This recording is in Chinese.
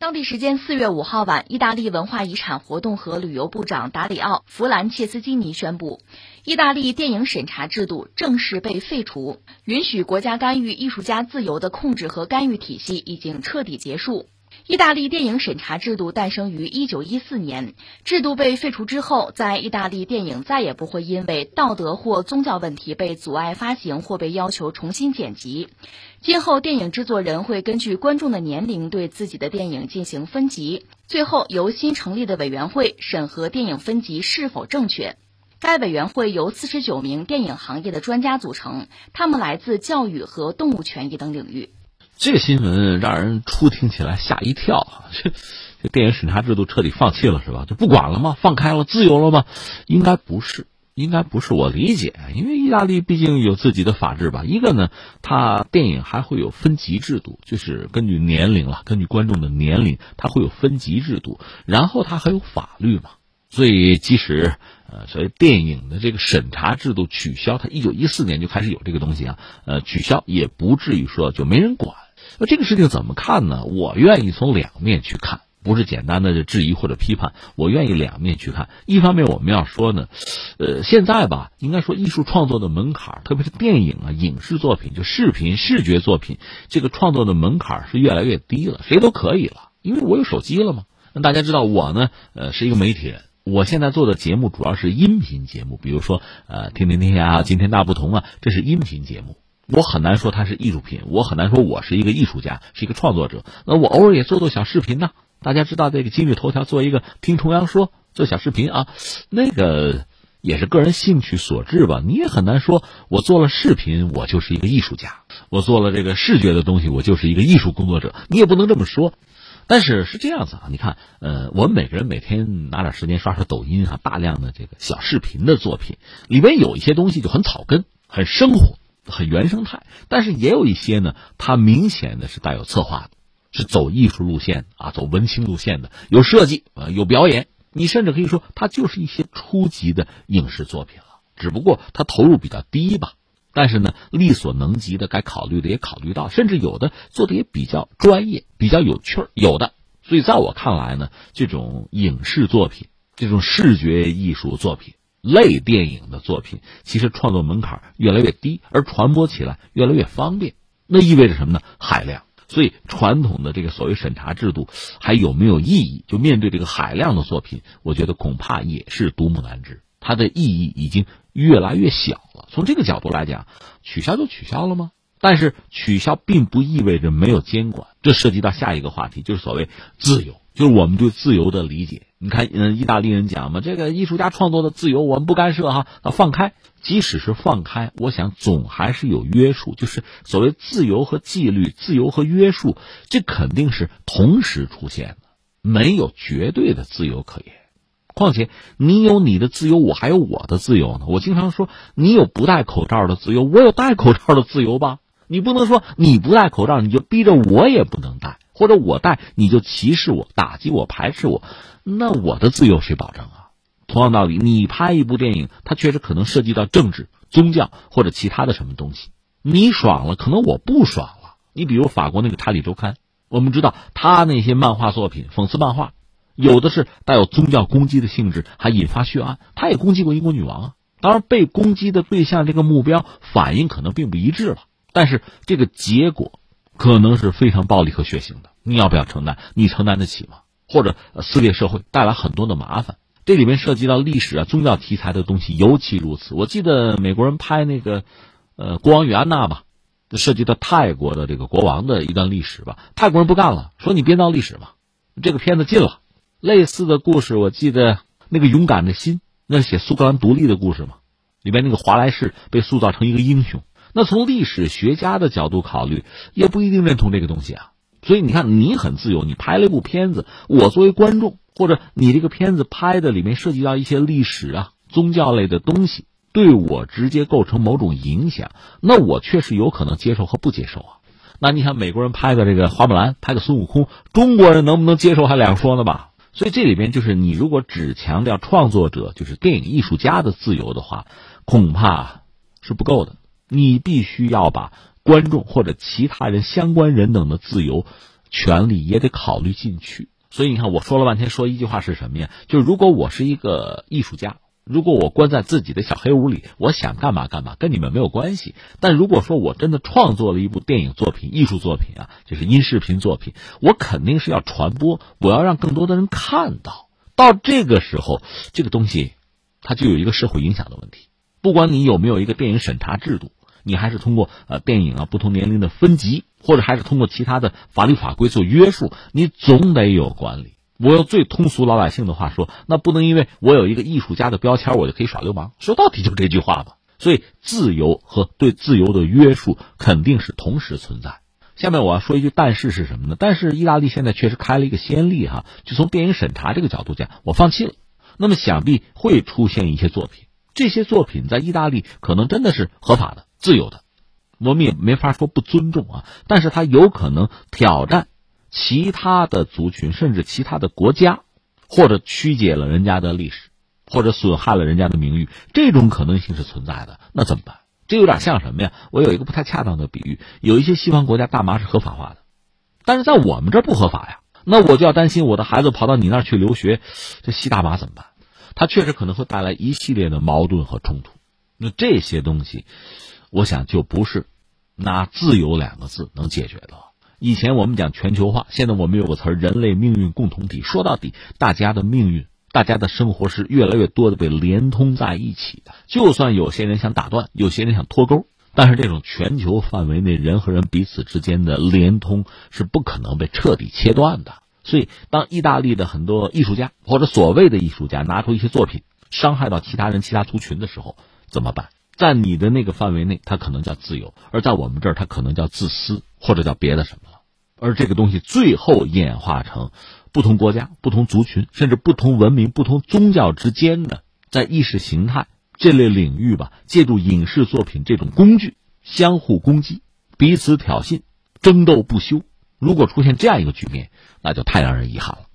当地时间四月五号晚，意大利文化遗产活动和旅游部长达里奥·弗兰切斯基尼宣布，意大利电影审查制度正式被废除，允许国家干预艺术家自由的控制和干预体系已经彻底结束。意大利电影审查制度诞生于一九一四年，制度被废除之后，在意大利电影再也不会因为道德或宗教问题被阻碍发行或被要求重新剪辑。今后，电影制作人会根据观众的年龄对自己的电影进行分级，最后由新成立的委员会审核电影分级是否正确。该委员会由四十九名电影行业的专家组成，他们来自教育和动物权益等领域。这个新闻让人初听起来吓一跳！这这电影审查制度彻底放弃了是吧？就不管了吗？放开了，自由了吗？应该不是，应该不是。我理解，因为意大利毕竟有自己的法制吧。一个呢，它电影还会有分级制度，就是根据年龄了，根据观众的年龄，它会有分级制度。然后它还有法律嘛，所以即使呃，所谓电影的这个审查制度取消，它一九一四年就开始有这个东西啊，呃，取消也不至于说就没人管。那这个事情怎么看呢？我愿意从两面去看，不是简单的质疑或者批判。我愿意两面去看。一方面，我们要说呢，呃，现在吧，应该说艺术创作的门槛，特别是电影啊、影视作品，就视频、视觉作品，这个创作的门槛是越来越低了，谁都可以了，因为我有手机了嘛。那大家知道我呢，呃，是一个媒体人，我现在做的节目主要是音频节目，比如说呃，天天天下、今天大不同啊，这是音频节目。我很难说它是艺术品，我很难说我是一个艺术家，是一个创作者。那我偶尔也做做小视频呢。大家知道这个今日头条做一个听重阳说做小视频啊，那个也是个人兴趣所致吧。你也很难说我做了视频，我就是一个艺术家；我做了这个视觉的东西，我就是一个艺术工作者。你也不能这么说。但是是这样子啊，你看，呃，我们每个人每天拿点时间刷刷抖音啊，大量的这个小视频的作品里面有一些东西就很草根，很生活。很原生态，但是也有一些呢，它明显的是带有策划的，是走艺术路线啊，走文青路线的，有设计啊，有表演。你甚至可以说，它就是一些初级的影视作品了，只不过它投入比较低吧。但是呢，力所能及的该考虑的也考虑到，甚至有的做的也比较专业，比较有趣儿，有的。所以在我看来呢，这种影视作品，这种视觉艺术作品。类电影的作品，其实创作门槛越来越低，而传播起来越来越方便。那意味着什么呢？海量。所以传统的这个所谓审查制度还有没有意义？就面对这个海量的作品，我觉得恐怕也是独木难支。它的意义已经越来越小了。从这个角度来讲，取消就取消了吗？但是取消并不意味着没有监管。这涉及到下一个话题，就是所谓自由。就是我们对自由的理解，你看，嗯，意大利人讲嘛，这个艺术家创作的自由，我们不干涉哈，啊，放开。即使是放开，我想总还是有约束，就是所谓自由和纪律，自由和约束，这肯定是同时出现的，没有绝对的自由可言。况且你有你的自由，我还有我的自由呢。我经常说，你有不戴口罩的自由，我有戴口罩的自由吧？你不能说你不戴口罩，你就逼着我也不能戴。或者我戴你就歧视我、打击我、排斥我，那我的自由谁保证啊？同样道理，你拍一部电影，它确实可能涉及到政治、宗教或者其他的什么东西，你爽了，可能我不爽了。你比如法国那个《查理周刊》，我们知道他那些漫画作品、讽刺漫画，有的是带有宗教攻击的性质，还引发血案。他也攻击过英国女王啊。当然，被攻击的对象这个目标反应可能并不一致了，但是这个结果。可能是非常暴力和血腥的，你要不要承担？你承担得起吗？或者撕裂社会，带来很多的麻烦。这里面涉及到历史啊、宗教题材的东西尤其如此。我记得美国人拍那个，呃，国王与安娜吧，涉及到泰国的这个国王的一段历史吧。泰国人不干了，说你编造历史嘛，这个片子禁了。类似的故事，我记得那个勇敢的心，那写苏格兰独立的故事嘛，里面那个华莱士被塑造成一个英雄。那从历史学家的角度考虑，也不一定认同这个东西啊。所以你看，你很自由，你拍了一部片子，我作为观众，或者你这个片子拍的里面涉及到一些历史啊、宗教类的东西，对我直接构成某种影响，那我确实有可能接受和不接受啊。那你看美国人拍的这个花木兰，拍的孙悟空，中国人能不能接受还两说呢吧？所以这里边就是你如果只强调创作者，就是电影艺术家的自由的话，恐怕是不够的。你必须要把观众或者其他人、相关人等的自由权利也得考虑进去。所以你看，我说了半天，说一句话是什么呀？就是如果我是一个艺术家，如果我关在自己的小黑屋里，我想干嘛干嘛，跟你们没有关系。但如果说我真的创作了一部电影作品、艺术作品啊，就是音视频作品，我肯定是要传播，我要让更多的人看到。到这个时候，这个东西，它就有一个社会影响的问题。不管你有没有一个电影审查制度。你还是通过呃电影啊不同年龄的分级，或者还是通过其他的法律法规做约束，你总得有管理。我用最通俗老百姓的话说，那不能因为我有一个艺术家的标签，我就可以耍流氓。说到底就这句话吧。所以自由和对自由的约束肯定是同时存在。下面我要说一句但是是什么呢？但是意大利现在确实开了一个先例哈，就从电影审查这个角度讲，我放弃了。那么想必会出现一些作品，这些作品在意大利可能真的是合法的。自由的，我们也没法说不尊重啊。但是它有可能挑战其他的族群，甚至其他的国家，或者曲解了人家的历史，或者损害了人家的名誉，这种可能性是存在的。那怎么办？这有点像什么呀？我有一个不太恰当的比喻：有一些西方国家大麻是合法化的，但是在我们这不合法呀。那我就要担心我的孩子跑到你那儿去留学，这吸大麻怎么办？它确实可能会带来一系列的矛盾和冲突。那这些东西。我想就不是拿“自由”两个字能解决的。以前我们讲全球化，现在我们有个词儿“人类命运共同体”。说到底，大家的命运、大家的生活是越来越多的被连通在一起的。就算有些人想打断，有些人想脱钩，但是这种全球范围内人和人彼此之间的连通是不可能被彻底切断的。所以，当意大利的很多艺术家或者所谓的艺术家拿出一些作品伤害到其他人、其他族群的时候，怎么办？在你的那个范围内，它可能叫自由；而在我们这儿，它可能叫自私，或者叫别的什么了。而这个东西最后演化成不同国家、不同族群，甚至不同文明、不同宗教之间的在意识形态这类领域吧，借助影视作品这种工具相互攻击、彼此挑衅、争斗不休。如果出现这样一个局面，那就太让人遗憾了。